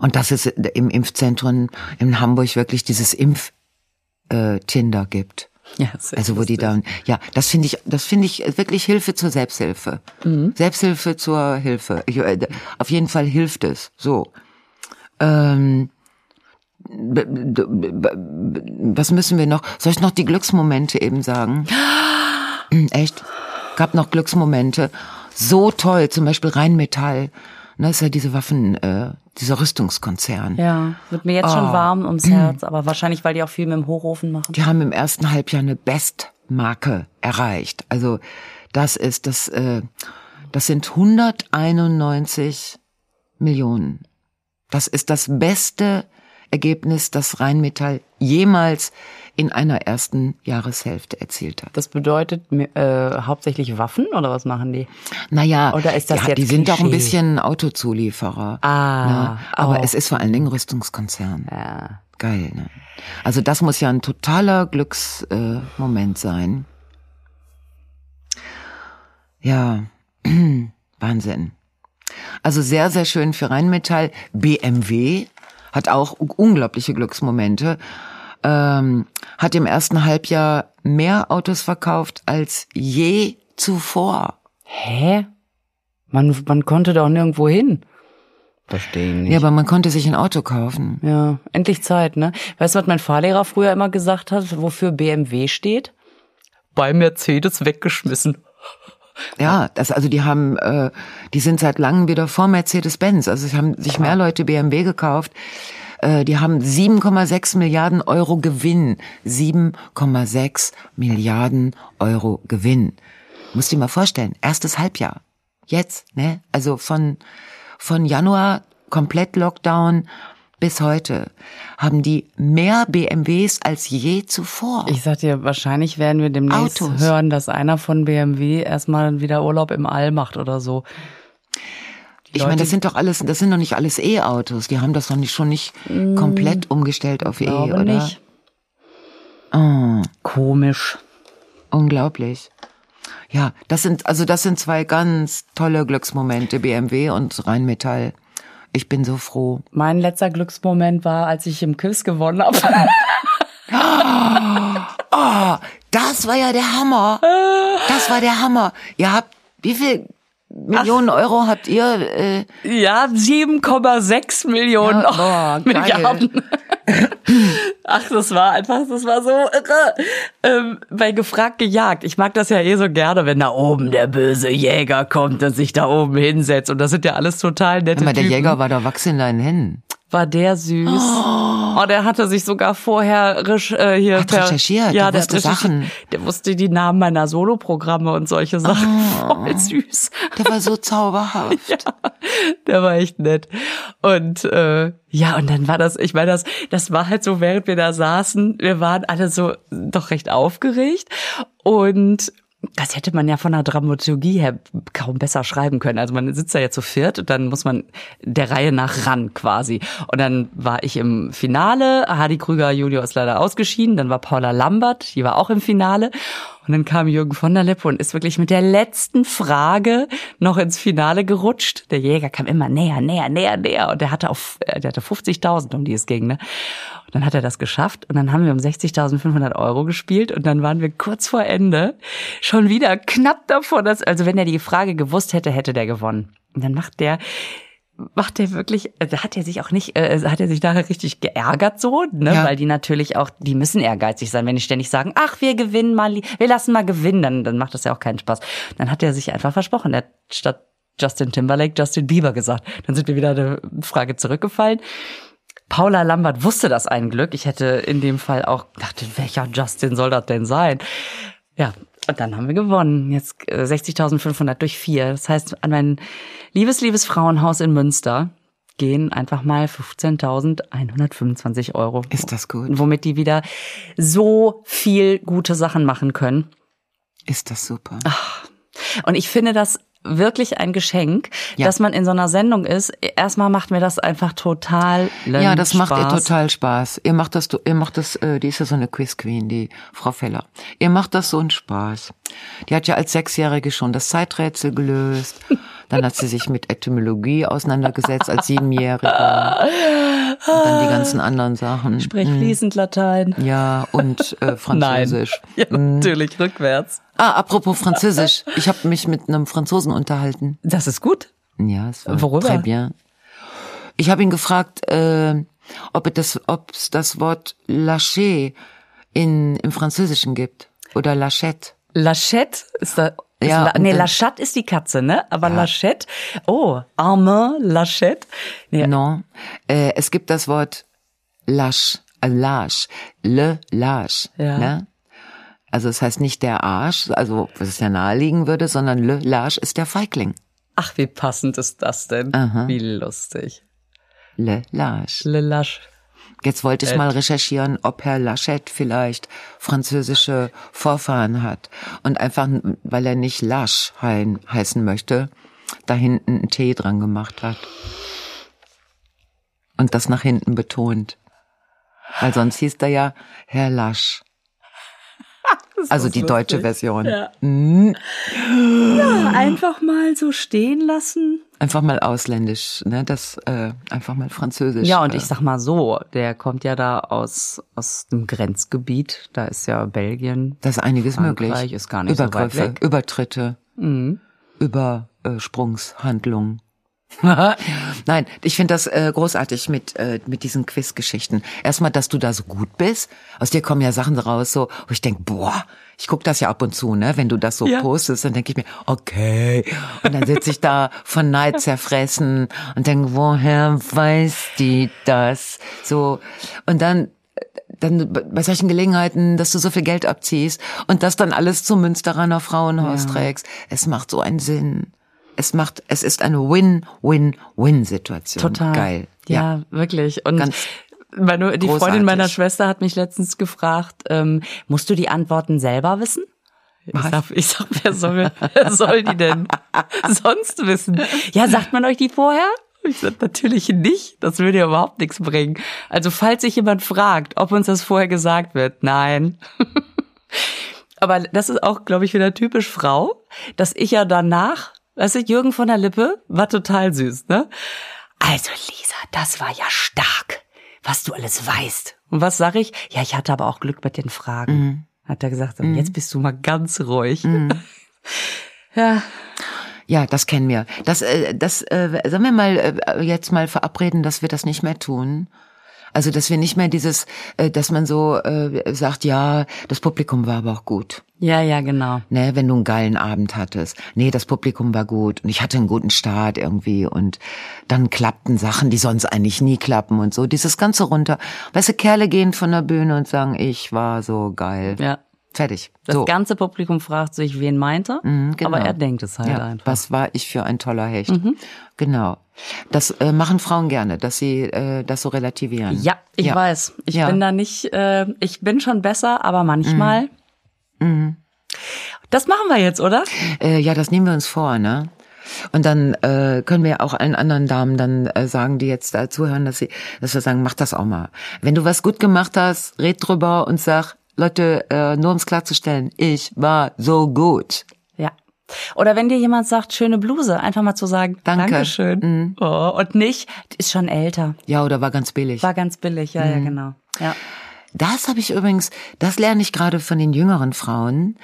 Und dass es im Impfzentrum in Hamburg wirklich dieses Impf äh, gibt. Ja, Also wo die dann, ja, das finde ich, das finde ich wirklich Hilfe zur Selbsthilfe. Selbsthilfe zur Hilfe. Ich, äh, auf jeden Fall hilft es. So. Ähm, was müssen wir noch? Soll ich noch die Glücksmomente eben sagen? Hm, Echt? Gab noch Glücksmomente. So toll, zum Beispiel Rheinmetall. Ne, ist ja diese Waffen, äh, dieser Rüstungskonzern. Ja, wird mir jetzt schon Oh. warm ums Herz, aber wahrscheinlich, weil die auch viel mit dem Hochofen machen. Die haben im ersten Halbjahr eine Bestmarke erreicht. Also das ist das, äh, das sind 191 Millionen. Das ist das beste Ergebnis, das Rheinmetall jemals in einer ersten Jahreshälfte erzielt hat. Das bedeutet äh, hauptsächlich Waffen oder was machen die? Naja, Oder ist das ja, jetzt die sind auch ein bisschen Autozulieferer. Ah, ne? aber auch. es ist vor allen Dingen Rüstungskonzern. Ja. Geil, ne? Also das muss ja ein totaler Glücksmoment äh, sein. Ja, Wahnsinn. Also sehr, sehr schön für Rheinmetall. BMW hat auch unglaubliche Glücksmomente. Ähm, hat im ersten Halbjahr mehr Autos verkauft als je zuvor. Hä? Man, man konnte doch nirgendwo hin. Verstehe nicht. Ja, aber man konnte sich ein Auto kaufen. Ja, endlich Zeit, ne? Weißt du, was mein Fahrlehrer früher immer gesagt hat, wofür BMW steht? Bei Mercedes weggeschmissen. Ja, das also die haben, äh, die sind seit langem wieder vor Mercedes-Benz. Also es haben sich mehr Leute BMW gekauft. Äh, die haben 7,6 Milliarden Euro Gewinn. 7,6 Milliarden Euro Gewinn. Musst dir mal vorstellen, erstes Halbjahr. Jetzt, ne? Also von, von Januar komplett Lockdown bis heute haben die mehr BMWs als je zuvor. Ich sag dir, wahrscheinlich werden wir demnächst Autos. hören, dass einer von BMW erstmal wieder Urlaub im All macht oder so. Ich meine, das sind doch alles, das sind doch nicht alles E-Autos. Die haben das doch nicht schon nicht komplett umgestellt auf E, oder? nicht. Oh, Komisch. unglaublich. Ja, das sind, also das sind zwei ganz tolle Glücksmomente, BMW und Rheinmetall. Ich bin so froh. Mein letzter Glücksmoment war, als ich im Quiz gewonnen habe. Oh, das war ja der Hammer. Das war der Hammer. Ihr habt, wie viel Millionen Euro habt ihr. Äh, Ja, 7,6 Millionen Ja, boah. Milliarden. Ach, das war einfach, das war so irre. Ähm, bei gefragt gejagt. Ich mag das ja eh so gerne, wenn da oben der böse Jäger kommt und sich da oben hinsetzt. Und das sind ja alles total nette aber der Typen. Jäger war doch Wachs in deinen Händen. War der süß. Oh, der hatte sich sogar vorher resch äh, hier Hat recherchiert, ja, der wusste. Sachen. Der wusste die Namen meiner Soloprogramme und solche Sachen. Voll süß. Der war so zauberhaft. Ja, der war echt nett. Und äh, ja, und dann war das, ich meine, das, das war halt so, während wir da saßen, wir waren alle so doch recht aufgeregt. Und das hätte man ja von der Dramaturgie her kaum besser schreiben können. Also man sitzt da jetzt zu viert und dann muss man der Reihe nach ran quasi. Und dann war ich im Finale, Hardy Krüger Junior ist leider ausgeschieden, dann war Paula Lambert, die war auch im Finale. Und dann kam Jürgen von der Lippe und ist wirklich mit der letzten Frage noch ins Finale gerutscht. Der Jäger kam immer näher, näher, näher, näher. Und der hatte auf, äh, der hatte 50.000, um die es ging, ne? Und dann hat er das geschafft. Und dann haben wir um 60.500 Euro gespielt. Und dann waren wir kurz vor Ende schon wieder knapp davor, dass, also wenn er die Frage gewusst hätte, hätte der gewonnen. Und dann macht der, macht der wirklich, da hat er sich auch nicht, äh, hat er sich nachher richtig geärgert so, ne? Ja. Weil die natürlich auch, die müssen ehrgeizig sein, wenn die ständig sagen, ach, wir gewinnen mal, wir lassen mal gewinnen, dann, dann macht das ja auch keinen Spaß. Dann hat er sich einfach versprochen, er hat statt Justin Timberlake Justin Bieber gesagt. Dann sind wir wieder eine Frage zurückgefallen. Paula Lambert wusste das ein Glück. Ich hätte in dem Fall auch gedacht, welcher Justin soll das denn sein? Ja, und dann haben wir gewonnen. Jetzt äh, 60.500 durch vier. Das heißt, an mein liebes, liebes Frauenhaus in Münster gehen einfach mal 15.125 Euro. Ist das gut? Womit die wieder so viel gute Sachen machen können. Ist das super? Und ich finde das wirklich ein Geschenk, Ja. dass man in so einer Sendung ist. Erstmal macht mir das einfach total Ja, das macht ihr Spaß. total Spaß. Ihr macht das, ihr macht das, äh, die ist ja so eine Quiz Queen, die Frau Feller. Ihr macht das so einen Spaß. Die hat ja als Sechsjährige schon das Zeiträtsel gelöst. Dann hat sie sich mit Etymologie auseinandergesetzt als Siebenjährige. Und dann die ganzen anderen Sachen. Sprech fließend Latein. Ja, und äh, Französisch. Ja, natürlich, rückwärts. Ah, apropos Französisch. Ich habe mich mit einem Franzosen unterhalten. Das ist gut. Ja, es war Worüber? très bien. Ich habe ihn gefragt, äh, ob es das, das Wort lâcher in im Französischen gibt oder lâchette. Lachette ist da. Ja, La, nee, Lachette ist die Katze, ne? Aber Lachette. Oh, Arme, Lachette. Nee, Non, äh, es gibt das Wort lâche, äh, lâche, le lâche. Ja. Ne? Also es heißt nicht der Arsch, also was es ja naheliegen würde, sondern le lâche ist der Feigling. Ach, wie passend ist das denn? Wie lustig. Le lâche. Le Lache. Jetzt wollte ich mal recherchieren, ob Herr Laschet vielleicht französische Vorfahren hat. Und einfach, weil er nicht Lasch hein- heißen möchte, da hinten einen T dran gemacht hat. Und das nach hinten betont. Weil sonst hieß er ja Herr Lasch. Also die deutsche Version. Ja. Einfach mal so stehen lassen. Einfach mal ausländisch, ne? Das äh, einfach mal französisch. Ja, und äh, ich sag mal so, der kommt ja da aus, aus dem Grenzgebiit. Da ist ja Belgien. Da ist einiges Frankreich möglich. ist gar nicht so weit Übergriffe, weg. Übertritte, Mhm. Übersprungshandlungen. Nein, ich finde das äh, großartig mit äh, mit diesen Quizgeschichten. Erstmal, dass du da so gut bist. Aus dir kommen ja Sachen raus, so wo ich denk, boah, ich guck das ja ab und zu, ne? Wenn du das so Ja. postest, dann denke ich mir, okay. Und dann sitze ich da von Neid zerfressen und denke, woher weiß die das? So und dann dann bei solchen Gelegenheiten, dass du so viel Geld abziehst und das dann alles zum Münsteraner Frauenhaus trägst. Es macht so einen Sinn. Es macht, es ist eine Win-Win-Win-Situation. Total. Geil. Ja, wirklich. Und Ganz meine, die großartig. Freundin meiner Schwester hat mich letztens gefragt, ähm, musst du die Antworten selber wissen? Ich sag, ich sag, wer soll, wer soll die denn sonst wissen? Ja, sagt man euch die vorher? Ich sag, natürlich nicht. Das würde ja überhaupt nichts bringen. Also, falls sich jemand fragt, ob uns das vorher gesagt wird, nein. Aber das ist auch, glaube ich, wieder typisch Frau, dass ich ja danach, weißt du, Jürgen von der Lippe war total süß, ne? Also Lisa, das war ja stark, was du alles weißt. Und was sag ich? Ja, ich hatte aber auch Glück mit den Fragen. Hat er gesagt, und jetzt bist du mal ganz ruhig. Ja, Ja, das kennen wir. Das, äh, das, äh, sollen wir mal äh, jetzt mal verabreden, dass wir das nicht mehr tun? Also, dass wir nicht mehr dieses, äh, dass man so äh, sagt, ja, das Publikum war aber auch gut. Ja, ja, genau. Ne, wenn du einen geilen Abend hattest. Nee, das Publikum war gut und ich hatte einen guten Start irgendwie und dann klappten Sachen, die sonst eigentlich nie klappen und so. Dieses ganze runter. Weißt du, Kerle gehen von der Bühne und sagen, ich war so geil. Ja. Fertig. Das so. ganze Publikum fragt sich, wen meint er? Mhm, genau. Aber er denkt es halt ja, einfach. Was war ich für ein toller Hecht? Genau. Das äh, machen Frauen gerne, dass sie äh, das so relativieren. Ja, ich weiß. Ich Ja. bin da nicht, äh, ich bin schon besser, aber manchmal. Mhm. Das machen wir jetzt, oder? Äh, ja, das nehmen wir uns vor, ne? Und dann äh, können wir auch allen anderen Damen dann äh, sagen, die jetzt da zuhören, dass sie, dass wir sagen, mach das auch mal. Wenn du was gut gemacht hast, red drüber und sag, Leute, äh, nur ums klarzustellen, ich war so gut. Ja. Oder wenn dir jemand sagt, schöne Bluse, einfach mal zu sagen, Danke. Mhm. Dankeschön. Oh, und nicht, ist schon älter. Ja, oder war ganz billig. War ganz billig, ja, Mhm. ja, genau. Ja. Das habe ich übrigens, das lerne ich gerade von den jüngeren Frauen.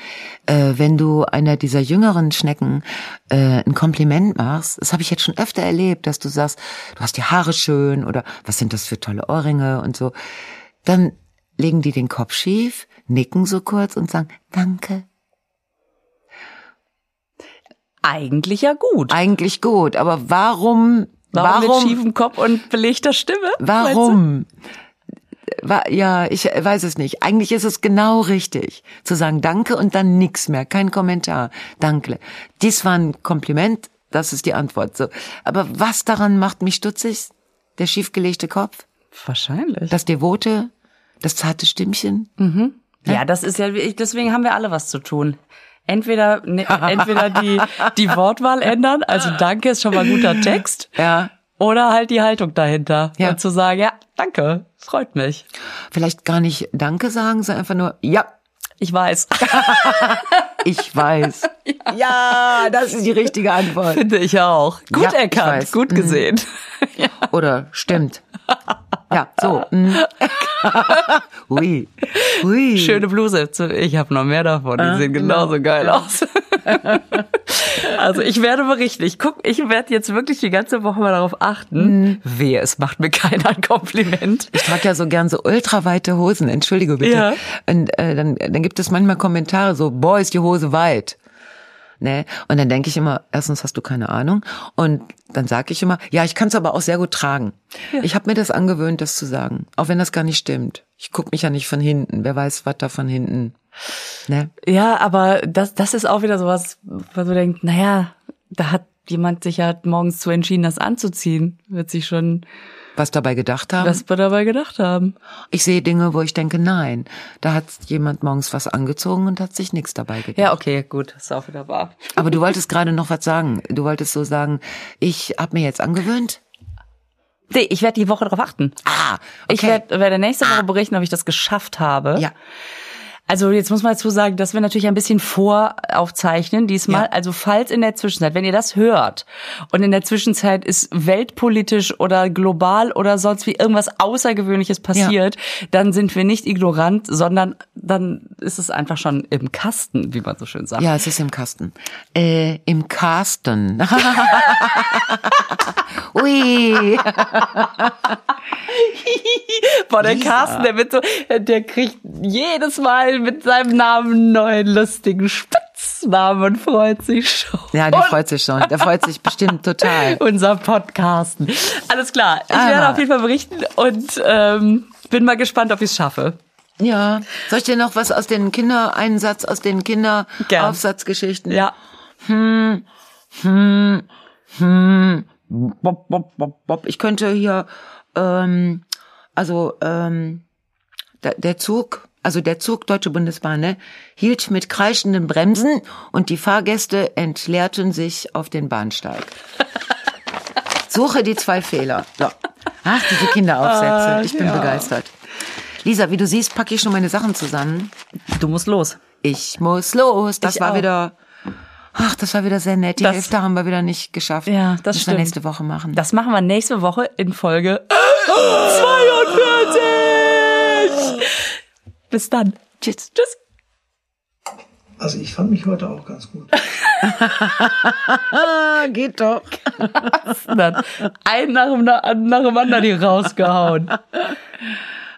Äh, wenn du einer dieser jüngeren Schnecken äh, ein Kompliment machst, das habe ich jetzt schon öfter erlebt, dass du sagst, du hast die Haare schön oder was sind das für tolle Ohrringe und so. Dann legen die den Kopf schief, nicken so kurz und sagen Danke. Eigentlich ja gut. Eigentlich gut, aber warum? Warum, mit warum? schiefem Kopf und belegter Stimme? Warum? Wa- Ja, ich weiß es nicht. Eigentlich ist es genau richtig, zu sagen Danke und dann nix mehr, kein Kommentar. Danke. Dies war ein Kompliment, das ist die Antwort. So. Aber was daran macht mich stutzig? Der schiefgelegte Kopf? Wahrscheinlich. Das Devote? Das zarte Stimmchen? Ja, das ist ja, deswegen haben wir alle was zu tun. Entweder, ne, entweder die, die Wortwahl ändern, also danke ist schon mal guter Text, Ja. oder halt die Haltung dahinter. Ja. Und zu sagen, ja, danke, freut mich. Vielleicht gar nicht Danke sagen, sondern einfach nur, ja, Ich weiß. ich weiß. ja, das ist die richtige Antwort. Finde ich auch. Gut Ja, erkannt, gut Mhm. gesehen. Oder stimmt. Ja, so. Hui. Hui. Schöne Bluse. Ich habe noch mehr davon. Die Ah, sehen genau. genauso geil aus. also ich werde berichten. Ich guck, ich werde jetzt wirklich die ganze Woche mal darauf achten. Mhm. Wehe, es macht mir keiner ein Kompliment. Ich trage ja so gern so ultraweite Hosen, entschuldige bitte. Ja. Und äh, dann, dann gibt es manchmal Kommentare so, boah, ist die Hose weit. Ne? Und dann denke ich immer, erstens hast du keine Ahnung. Und dann sage ich immer, ja, ich kann es aber auch sehr gut tragen. Ich habe mir das angewöhnt, das zu sagen. Auch wenn das gar nicht stimmt. Ich guck mich ja nicht von hinten. Wer weiß, was da von hinten. Ne? Ja, aber das, das ist auch wieder sowas, wo du denkst, naja, da hat jemand sich ja morgens zu entschieden, das anzuziehen. Wird sich schon Was dabei gedacht haben. was wir dabei gedacht haben. ich sehe Dinge, wo ich denke, nein, da hat jemand morgens was angezogen und hat sich nichts dabei gedacht. Ja, okay, gut, ist auch wieder wahr. Aber du wolltest gerade noch was sagen. Du wolltest so sagen, ich habe mir jetzt angewöhnt. Nee, ich werde die Woche darauf achten. Ah, okay. Ich werde werde nächste Woche berichten, ob ich das geschafft habe. Ja. Also jetzt muss man dazu sagen, dass wir natürlich ein bisschen voraufzeichnen diesmal. Ja. Also falls in der Zwischenzeit, wenn ihr das hört und in der Zwischenzeit ist weltpolitisch oder global oder sonst wie irgendwas Außergewöhnliches passiert, dann sind wir nicht ignorant, sondern dann ist es einfach schon im Kasten, wie man so schön sagt. Ja, es ist im Kasten. Äh, im Kasten. Ui. Boah, der Lisa. Carsten, der wird so, der kriegt jedes Mal mit seinem Namen einen neuen lustigen Spitznamen und freut sich schon. Ja, der freut sich schon. Der freut sich bestimmt total. Unser Podcasten. Alles klar. Ich Ah. werde auf jeden Fall berichten und ähm, bin mal gespannt, ob ich es schaffe. Ja. Soll ich dir noch was aus den Kindereinsatz, aus den. Kinderaufsatzgeschichten? Ja. Bob, bob, bob, bob. Ich könnte hier, ähm, also ähm, der, der Zug, also der Zug Deutsche Bundesbahn, ne, hielt mit kreischenden Bremsen und die Fahrgäste entleerten sich auf den Bahnsteig. Suche die zwei Fehler. So. Ach, diese Kinderaufsätze. Ich bin begeistert. Lisa, wie du siehst, packe ich schon meine Sachen zusammen. Du musst los. Ich muss los. Das Ich war auch. wieder. Ach, das war wieder sehr nett. Die Das- Hälfte haben wir wieder nicht geschafft. Ja, das Müssen stimmt. wir nächste Woche machen. Das machen wir nächste Woche in Folge 42. Bis dann. Tschüss. Tschüss. Also ich fand mich heute auch ganz gut. Geht doch. Ein nach dem, nach dem anderen hier rausgehauen.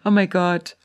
Oh mein Gott.